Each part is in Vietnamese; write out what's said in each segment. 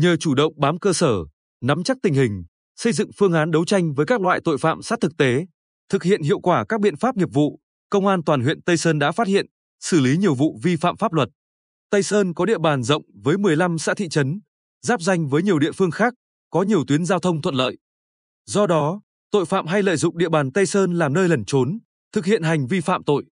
Nhờ chủ động bám cơ sở, nắm chắc tình hình, xây dựng phương án đấu tranh với các loại tội phạm sát thực tế, thực hiện hiệu quả các biện pháp nghiệp vụ, Công an toàn huyện Tây Sơn đã phát hiện, xử lý nhiều vụ vi phạm pháp luật. Tây Sơn có địa bàn rộng với 15 xã thị trấn, giáp danh với nhiều địa phương khác, có nhiều tuyến giao thông thuận lợi. Do đó, tội phạm hay lợi dụng địa bàn Tây Sơn làm nơi lẩn trốn, thực hiện hành vi phạm tội.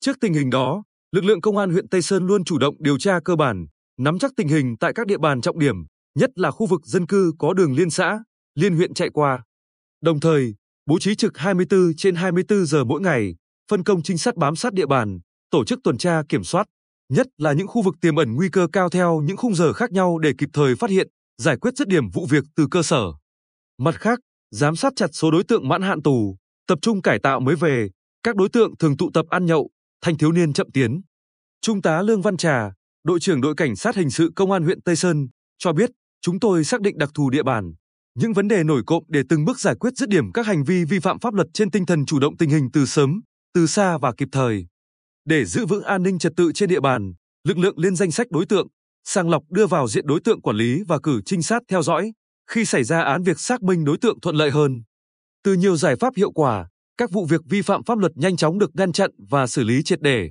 Trước tình hình đó, lực lượng công an huyện Tây Sơn luôn chủ động điều tra cơ bản, nắm chắc tình hình tại các địa bàn trọng điểm, nhất là khu vực dân cư có đường liên xã, liên huyện chạy qua. Đồng thời, bố trí trực 24 trên 24 giờ mỗi ngày, phân công trinh sát bám sát địa bàn, tổ chức tuần tra kiểm soát, nhất là những khu vực tiềm ẩn nguy cơ cao theo những khung giờ khác nhau để kịp thời phát hiện, giải quyết dứt điểm vụ việc từ cơ sở. Mặt khác, giám sát chặt số đối tượng mãn hạn tù, tập trung cải tạo mới về, các đối tượng thường tụ tập ăn nhậu, thanh thiếu niên chậm tiến. Trung tá Lương Văn Trà, đội trưởng đội cảnh sát hình sự công an huyện Tây Sơn cho biết, chúng tôi xác định đặc thù địa bàn, những vấn đề nổi cộng để từng bước giải quyết dứt điểm các hành vi vi phạm pháp luật trên tinh thần chủ động tình hình từ sớm, từ xa và kịp thời. Để giữ vững an ninh trật tự trên địa bàn, lực lượng lên danh sách đối tượng, sàng lọc đưa vào diện đối tượng quản lý và cử trinh sát theo dõi, khi xảy ra án việc xác minh đối tượng thuận lợi hơn. Từ nhiều giải pháp hiệu quả, các vụ việc vi phạm pháp luật nhanh chóng được ngăn chặn và xử lý triệt để.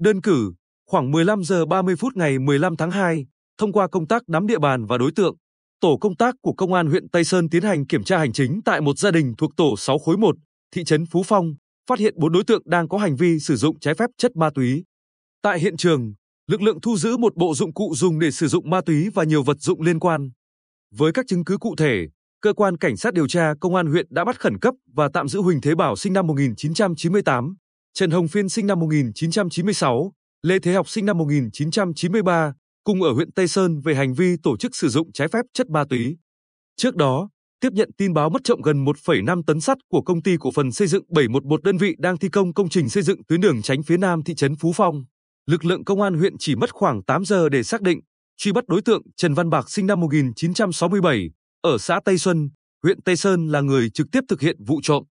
Đơn cử, khoảng 15 giờ 30 phút ngày 15 tháng 2, thông qua công tác nắm địa bàn và đối tượng, tổ công tác của công an huyện Tây Sơn tiến hành kiểm tra hành chính tại một gia đình thuộc tổ 6 khối 1, thị trấn Phú Phong, phát hiện bốn đối tượng đang có hành vi sử dụng trái phép chất ma túy. Tại hiện trường, lực lượng thu giữ một bộ dụng cụ dùng để sử dụng ma túy và nhiều vật dụng liên quan. Với các chứng cứ cụ thể, cơ quan cảnh sát điều tra công an huyện đã bắt khẩn cấp và tạm giữ Huỳnh Thế Bảo sinh năm 1998, Trần Hồng Phiên sinh năm 1996, Lê Thế Học sinh năm 1993, cùng ở huyện Tây Sơn về hành vi tổ chức sử dụng trái phép chất ma túy. Trước đó, tiếp nhận tin báo mất trộm gần 1,5 tấn sắt của công ty cổ phần xây dựng 711 đơn vị đang thi công công trình xây dựng tuyến đường tránh phía nam thị trấn Phú Phong. Lực lượng công an huyện chỉ mất khoảng 8 giờ để xác định, truy bắt đối tượng Trần Văn Bạc sinh năm 1967, ở xã Tây Xuân, huyện Tây Sơn là người trực tiếp thực hiện vụ trộm.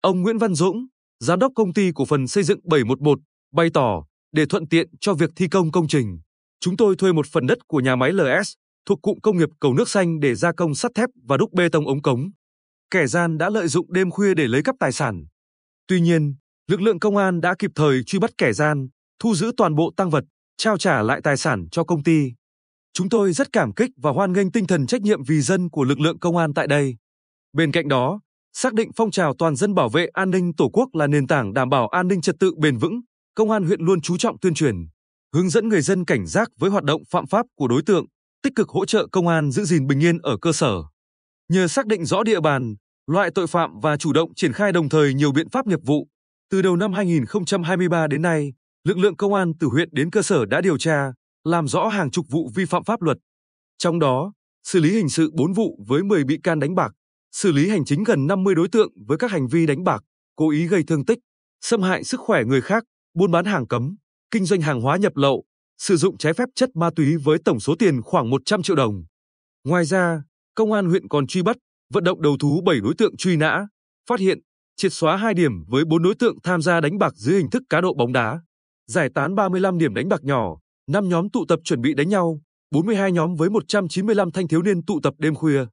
Ông Nguyễn Văn Dũng, giám đốc công ty cổ phần xây dựng 711, bày tỏ, để thuận tiện cho việc thi công công trình, chúng tôi thuê một phần đất của nhà máy LS thuộc cụm công nghiệp cầu nước xanh để gia công sắt thép và đúc bê tông ống cống. Kẻ gian đã lợi dụng đêm khuya để lấy cắp tài sản. Tuy nhiên, lực lượng công an đã kịp thời truy bắt kẻ gian, thu giữ toàn bộ tăng vật, trao trả lại tài sản cho công ty. Chúng tôi rất cảm kích và hoan nghênh tinh thần trách nhiệm vì dân của lực lượng công an tại đây. Bên cạnh đó, xác định phong trào toàn dân bảo vệ an ninh Tổ quốc là nền tảng đảm bảo an ninh trật tự bền vững, công an huyện luôn chú trọng tuyên truyền, hướng dẫn người dân cảnh giác với hoạt động phạm pháp của đối tượng, tích cực hỗ trợ công an giữ gìn bình yên ở cơ sở. Nhờ xác định rõ địa bàn, loại tội phạm và chủ động triển khai đồng thời nhiều biện pháp nghiệp vụ, từ đầu năm 2023 đến nay, lực lượng công an từ huyện đến cơ sở đã điều tra, làm rõ hàng chục vụ vi phạm pháp luật. Trong đó, xử lý hình sự 4 vụ với 10 bị can đánh bạc, xử lý hành chính gần 50 đối tượng với các hành vi đánh bạc, cố ý gây thương tích, xâm hại sức khỏe người khác, buôn bán hàng cấm, kinh doanh hàng hóa nhập lậu, sử dụng trái phép chất ma túy với tổng số tiền khoảng 100 triệu đồng. Ngoài ra, công an huyện còn truy bắt, vận động đầu thú 7 đối tượng truy nã, phát hiện, triệt xóa 2 điểm với 4 đối tượng tham gia đánh bạc dưới hình thức cá độ bóng đá, giải tán 35 điểm đánh bạc nhỏ, 5 nhóm tụ tập chuẩn bị đánh nhau, 42 nhóm với 195 thanh thiếu niên tụ tập đêm khuya.